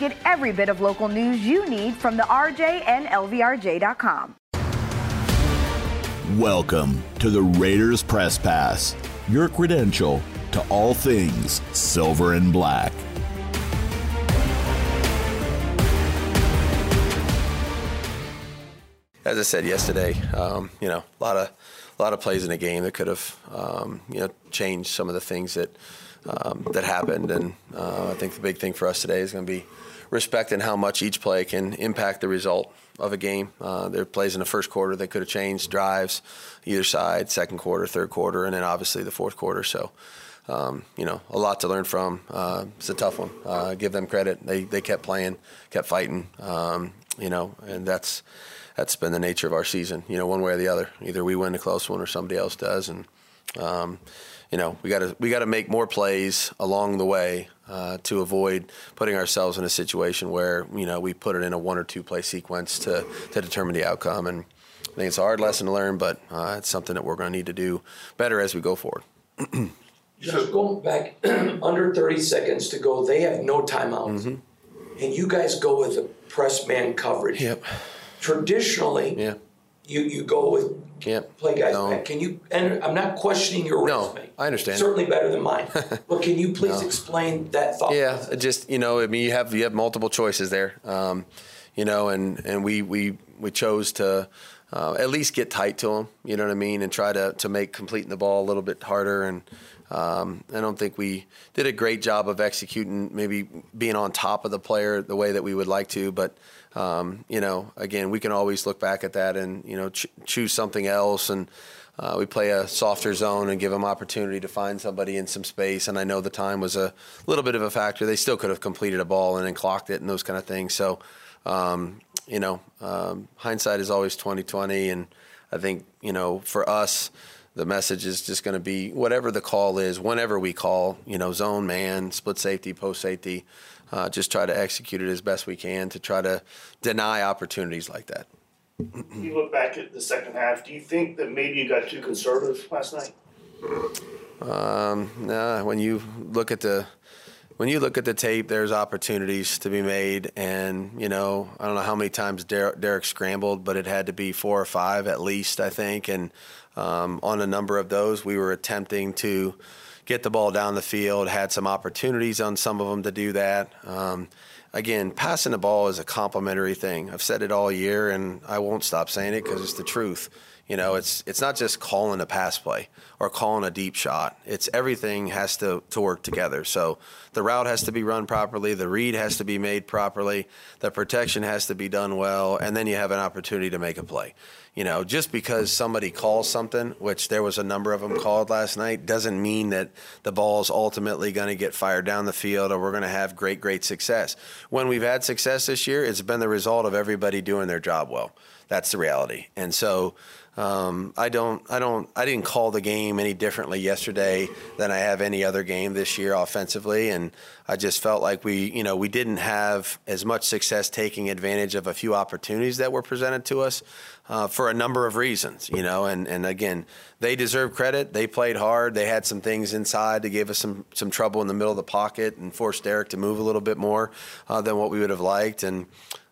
Get every bit of local news you need from the RJ and LVRJ.com. Welcome to the Raiders Press Pass, your credential to all things silver and black. As I said yesterday, um, you know, a lot of a lot of plays in the game that could have, um, you know, changed some of the things that um, that happened. And uh, I think the big thing for us today is going to be respecting how much each play can impact the result of a game. Uh, there are plays in the first quarter that could have changed drives either side, second quarter, third quarter, and then obviously the fourth quarter. So, um, you know, a lot to learn from. Uh, it's a tough one. Uh, give them credit. They they kept playing, kept fighting. Um, you know, and that's that's been the nature of our season. You know, one way or the other. Either we win a close one or somebody else does, and um, you know, we got to we got to make more plays along the way uh, to avoid putting ourselves in a situation where you know we put it in a one or two play sequence to to determine the outcome. And I think it's a hard lesson to learn, but uh, it's something that we're going to need to do better as we go forward. Just going back under 30 seconds to go, they have no timeouts. Mm-hmm. And you guys go with a press man coverage. Yep. Traditionally, Yeah. You, you go with Yep. play guys No. back. Can you, and I'm not questioning your No, resume. I understand. Certainly better than mine. but can you please explain that thought? Yeah, process? it just you know, I mean, you have you have multiple choices there, um, you know, and and we we we chose to uh, at least get tight to them, you know what I mean, and try to to make completing the ball a little bit harder. And um, I don't think we did a great job of executing, maybe being on top of the player the way that we would like to, but. Um, you know, again, we can always look back at that and you know ch- choose something else and. Uh, we play a softer zone and give them opportunity to find somebody in some space. And I know the time was a little bit of a factor. They still could have completed a ball and then clocked it and those kind of things. So, um, you know, um, hindsight is always 2020. And I think, you know, for us, the message is just going to be whatever the call is, whenever we call, you know, zone, man, split safety, post safety, uh, just try to execute it as best we can to try to deny opportunities like that. You look back at the second half, do you think that maybe you got too conservative last night? Um, nah, when you look at the when you look at the tape, there's opportunities to be made, and you know I don't know how many times Derek, scrambled, but it had to be four or five at least, I think. And um, on a number of those, we were attempting to get the ball down the field. Had some opportunities on some of them to do that. Um, again, passing the ball is a complimentary thing. I've said it all year, and I won't stop saying it because it's the truth. You know, it's it's not just calling a pass play or calling a deep shot. It's everything has to, to work together. So the route has to be run properly, the read has to be made properly, the protection has to be done well, and then you have an opportunity to make a play. You know, just because somebody calls something, which there was a number of them called last night, doesn't mean that the ball is ultimately going to get fired down the field or we're going to have great, great success. When we've had success this year, it's been the result of everybody doing their job well. That's the reality. And so um, I don't, I don't, I didn't call the game any differently yesterday than I have any other game this year offensively, and I just felt like we, you know, we didn't have as much success taking advantage of a few opportunities that were presented to us uh, for a number of reasons, you know, and and again, they deserve credit. They played hard. They had some things inside to give us some some trouble in the middle of the pocket and forced Derek to move a little bit more uh, than what we would have liked, and.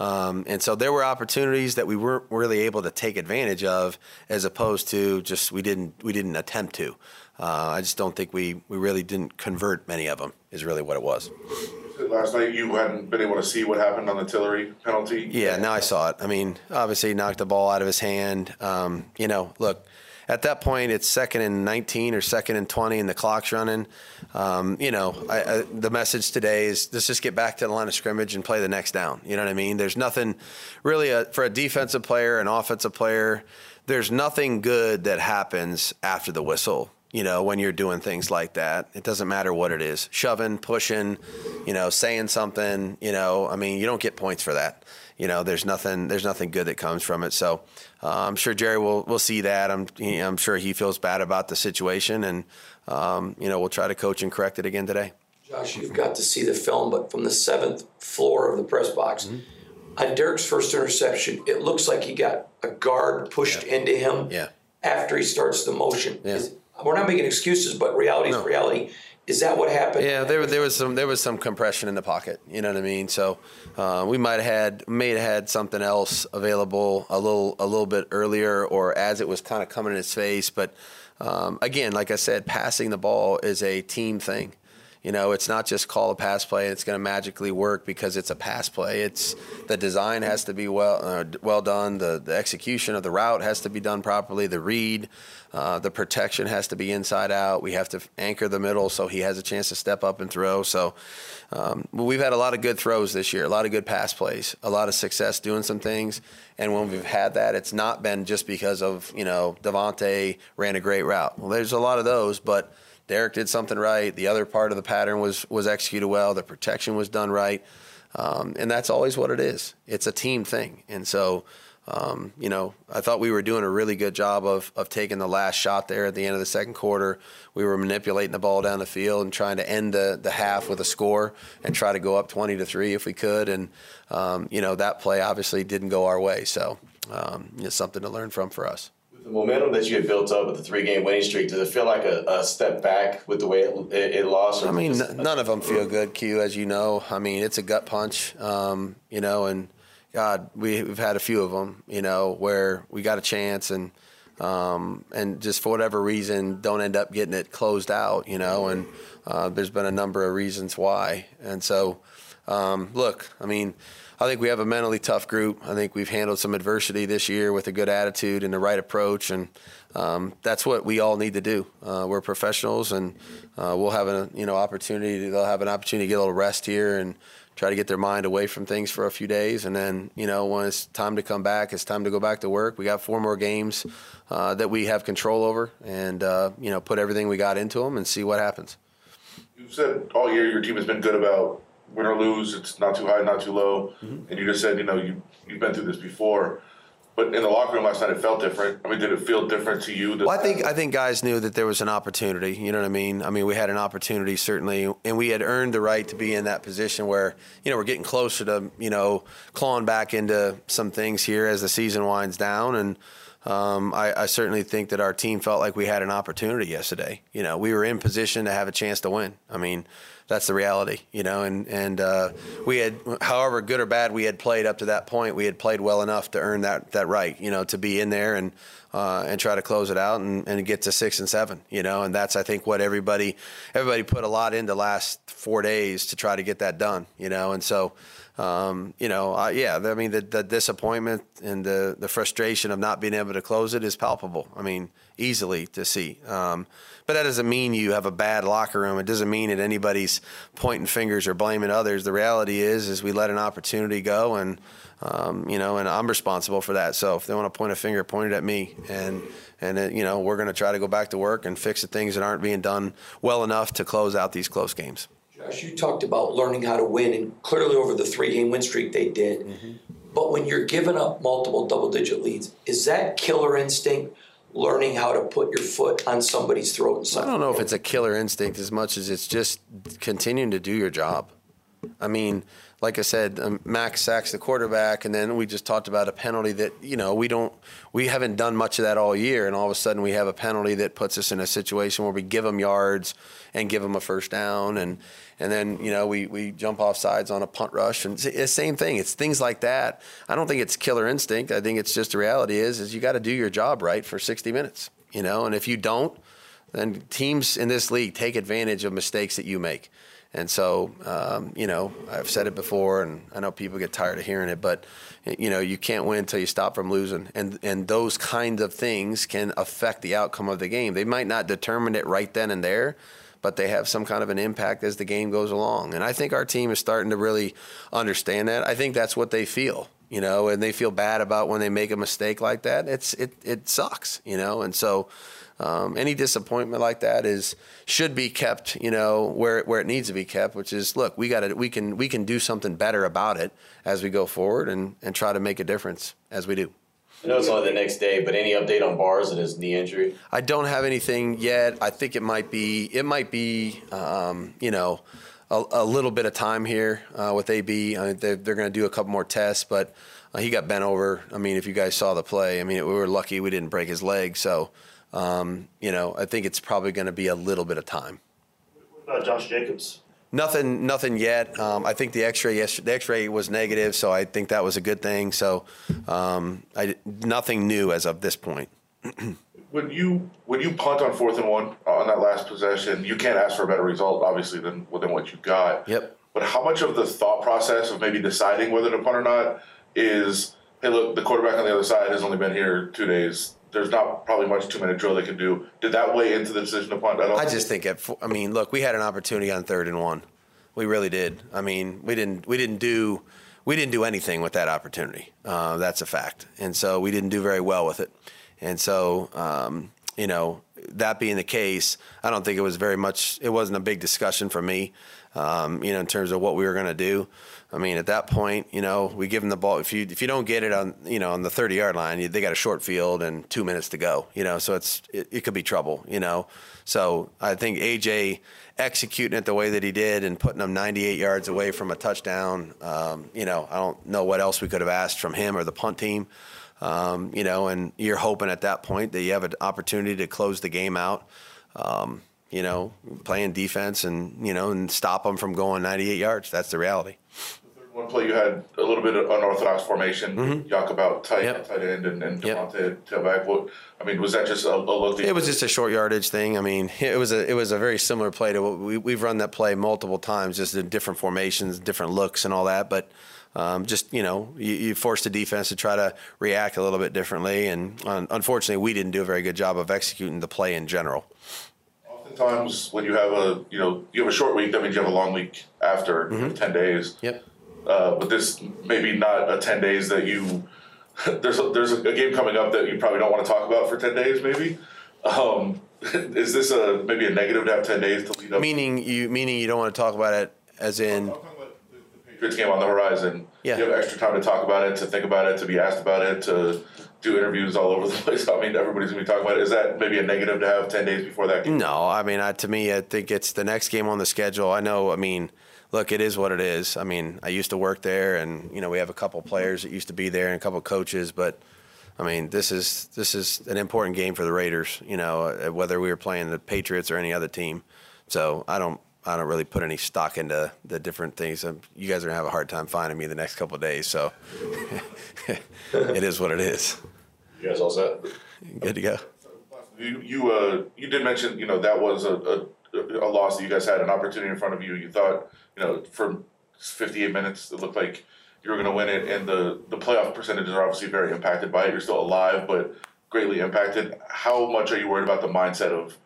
Um, and so there were opportunities that we weren't really able to take advantage of, as opposed to just we didn't we didn't attempt to. Uh, I just don't think we, we really didn't convert many of them. Is really what it was. Last night, you hadn't been able to see what happened on the Tillery penalty. Yeah, now I saw it. I mean, obviously he knocked the ball out of his hand. Um, you know, look, at that point it's second and 19 or second and 20 and the clock's running. Um, you know, I, I, the message today is let's just get back to the line of scrimmage and play the next down. You know what I mean? There's nothing really a, for a defensive player, an offensive player. There's nothing good that happens after the whistle. You know, when you're doing things like that, it doesn't matter what it is shoving, pushing, you know, saying something. You know, I mean, you don't get points for that you know, there's nothing there's nothing good that comes from it. So uh, I'm sure Jerry will will see that. I'm I'm sure he feels bad about the situation, and um, you know, we'll try to coach and correct it again today. Josh, you've got to see the film, but from the seventh floor of the press box, mm-hmm. on Derek's first interception, it looks like he got a guard pushed yeah. into him yeah. after he starts the motion. Yeah. We're not making excuses, but reality is no. reality. Is that what happened? Yeah, there, there was some there was some compression in the pocket. You know what I mean? So uh, we might have had may have had something else available a little a little bit earlier, or as it was kind of coming in his face. But um, again, like I said, passing the ball is a team thing. You know, it's not just call a pass play and it's going to magically work because it's a pass play. It's the design has to be well uh, well done. The the execution of the route has to be done properly. The read, uh, the protection has to be inside out. We have to anchor the middle so he has a chance to step up and throw. So um, we've had a lot of good throws this year, a lot of good pass plays, a lot of success doing some things. And when we've had that, it's not been just because of you know Davante ran a great route. Well, there's a lot of those, but Derek did something right. The other part of the pattern was was executed well. The protection was done right, um, and that's always what it is. It's a team thing, and so. Um, you know, I thought we were doing a really good job of, of taking the last shot there at the end of the second quarter. We were manipulating the ball down the field and trying to end the, the half with a score and try to go up 20 to 3 if we could. And, um, you know, that play obviously didn't go our way. So um, it's something to learn from for us the momentum that you had built up with the three game winning streak, does it feel like a, a step back with the way it, it, it lost? I mean, n- none of them feel good, Q, as you know. I mean, it's a gut punch, um, you know, and God, we, have had a few of them, you know, where we got a chance and, um, and just for whatever reason, don't end up getting it closed out, you know, and uh, there's been a number of reasons why. And so, um, look, I mean, I think we have a mentally tough group. I think we've handled some adversity this year with a good attitude and the right approach, and um, that's what we all need to do. Uh, we're professionals, and uh, we'll have an you know opportunity. They'll have an opportunity to get a little rest here and try to get their mind away from things for a few days, and then you know when it's time to come back, it's time to go back to work. We got four more games uh, that we have control over, and uh, you know put everything we got into them and see what happens. You've said all year your team has been good about win or lose, it's not too high, not too low. Mm-hmm. And you just said, you know, you you've been through this before. But in the locker room last night, it felt different. I mean, did it feel different to you? Well, I think I think guys knew that there was an opportunity. You know what I mean? I mean, we had an opportunity certainly, and we had earned the right to be in that position where you know we're getting closer to you know clawing back into some things here as the season winds down and. Um, I, I, certainly think that our team felt like we had an opportunity yesterday. You know, we were in position to have a chance to win. I mean, that's the reality, you know. And and uh, we had, however good or bad we had played up to that point, we had played well enough to earn that that right, you know, to be in there and uh, and try to close it out and, and get to six and seven, you know. And that's I think what everybody everybody put a lot into last four days to try to get that done, you know. And so. Um, you know, uh, yeah, I mean, the, the, disappointment and the, the frustration of not being able to close it is palpable. I mean, easily to see. Um, but that doesn't mean you have a bad locker room. It doesn't mean that anybody's pointing fingers or blaming others. The reality is, is we let an opportunity go, and um, you know, and I'm responsible for that. So if they want to point a finger, point it at me, and and it, you know, we're going to try to go back to work and fix the things that aren't being done well enough to close out these close games. Josh, you talked about learning how to win, and clearly over the three-game win streak they did. Mm-hmm. But when you're giving up multiple double-digit leads, is that killer instinct? learning how to put your foot on somebody's throat. And I don't know if it's a killer instinct as much as it's just continuing to do your job. I mean, like I said, um, Maxx sacks the quarterback, and then we just talked about a penalty that you know we don't, we haven't done much of that all year, and all of a sudden we have a penalty that puts us in a situation where we give them yards and give them a first down, and and then you know we we jump off sides on a punt rush, and it's the same thing. It's things like that. I don't think it's killer instinct. I think it's just the reality is is you got to do your job right for 60 minutes, you know, and if you don't, then teams in this league take advantage of mistakes that you make. And so, um, you know, I've said it before, and I know people get tired of hearing it, but you know, you can't win until you stop from losing, and and those kinds of things can affect the outcome of the game. They might not determine it right then and there, but they have some kind of an impact as the game goes along. And I think our team is starting to really understand that. I think that's what they feel. You know, and they feel bad about when they make a mistake like that. It's it it sucks, you know, and so. Um, any disappointment like that is should be kept, you know, where where it needs to be kept, which is look, we got to we can we can do something better about it as we go forward and and try to make a difference as we do. I know it's only the next day, but any update on Bars and his knee injury? I don't have anything yet. I think it might be it might be um, you know a, a, little bit of time here uh, with AB. I mean, they're, they're going to do a couple more tests, but uh, he got bent over. I mean, if you guys saw the play, I mean, we were lucky we didn't break his leg. So um, you know, I think it's probably going to be a little bit of time. What about Josh Jacobs? Nothing, nothing yet. Um, I think the X-ray yesterday, the X-ray was negative, so I think that was a good thing. So, um, I, nothing new as of this point. when you when you punt on fourth and one on that last possession, you can't ask for a better result, obviously, than than what you got. Yep. But how much of the thought process of maybe deciding whether to punt or not is, hey, look, the quarterback on the other side has only been here two days there's not probably much two minute drill they can do. Did that weigh into the decision to punt? I, I just think at, I mean, look, we had an opportunity on third and one. We really did. I mean, we didn't we didn't do we didn't do anything with that opportunity. Uh, that's a fact, and so we didn't do very well with it. And so, um, you know, that being the case, I don't think it was very much. It wasn't a big discussion for me, um, you know, in terms of what we were going to do. I mean, at that point, you know, we give them the ball. If you if you don't get it on, you know, on the thirty yard line, they got a short field and two minutes to go. You know, so it's it, it could be trouble. You know, so I think AJ executing it the way that he did and putting them 98 yards away from a touchdown. Um, you know, I don't know what else we could have asked from him or the punt team. Um, you know, and you're hoping at that point that you have an opportunity to close the game out. Um, you know, playing defense and you know and stop them from going 98 yards. That's the reality. One play you had a little bit of unorthodox formation. Mm-hmm. about tight yep. tight end and, and Davante yep. tailback. What I mean was that just a, a look? It was just a short yardage thing. I mean, it was a it was a very similar play to what we we've run that play multiple times, just in different formations, different looks, and all that. But um, just you know, you, you force the defense to try to react a little bit differently, and um, unfortunately, we didn't do a very good job of executing the play in general. Oftentimes, when you have a you know you have a short week, that means you have a long week after mm-hmm. ten days. Yep. Uh, but this maybe not a ten days that you. There's a, there's a game coming up that you probably don't want to talk about for ten days, maybe. Um, is this a maybe a negative to have ten days to lead up? Meaning you meaning you don't want to talk about it as in. Game on the horizon. Yeah. You have extra time to talk about it, to think about it, to be asked about it, to do interviews all over the place. I mean, everybody's gonna be talking about it. Is that maybe a negative to have ten days before that game? No, I mean, I, to me, I think it's the next game on the schedule. I know. I mean, look, it is what it is. I mean, I used to work there, and you know, we have a couple players that used to be there and a couple coaches, but. I mean, this is this is an important game for the Raiders. You know, uh, whether we were playing the Patriots or any other team. So I don't I don't really put any stock into the different things. Um, you guys are gonna have a hard time finding me the next couple of days. So it is what it is. You guys all set? Good to go. You you uh you did mention you know that was a, a a loss that you guys had an opportunity in front of you. You thought you know, for 58 minutes, it looked like you were going to win it, and the the playoff percentages are obviously very impacted by it. You're still alive, but greatly impacted. How much are you worried about the mindset of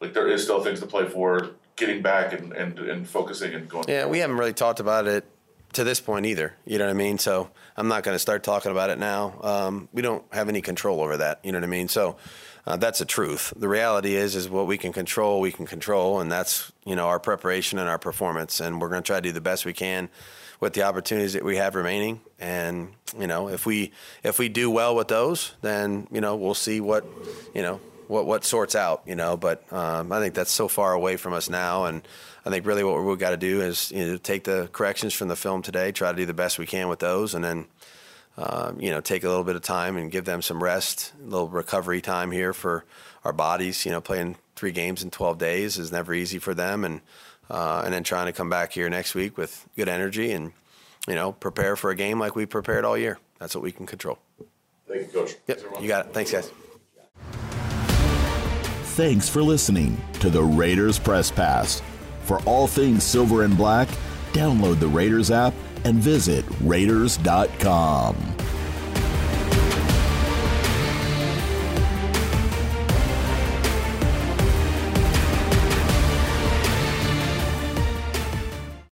like there is still things to play for, getting back and and, and focusing and going? Yeah, we haven't really talked about it to this point either. You know what I mean? So I'm not going to start talking about it now. Um, we don't have any control over that. You know what I mean? So uh, that's the truth. The reality is, is what we can control, we can control, and that's you know our preparation and our performance, and we're going to try to do the best we can with the opportunities that we have remaining. And you know, if we if we do well with those, then you know we'll see what you know what what sorts out. You know, but um, I think that's so far away from us now, and I think really what we've got to do is you know take the corrections from the film today, try to do the best we can with those, and then um, you know, take a little bit of time and give them some rest, a little recovery time here for our bodies. You know, playing three games in 12 days is never easy for them, and uh, and then trying to come back here next week with good energy and you know prepare for a game like we prepared all year. That's what we can control. Thank you, Coach. Yep, you got it. Thanks, guys. Thanks for listening to the Raiders Press Pass. For all things silver and black, download the Raiders app and visit Raiders.com.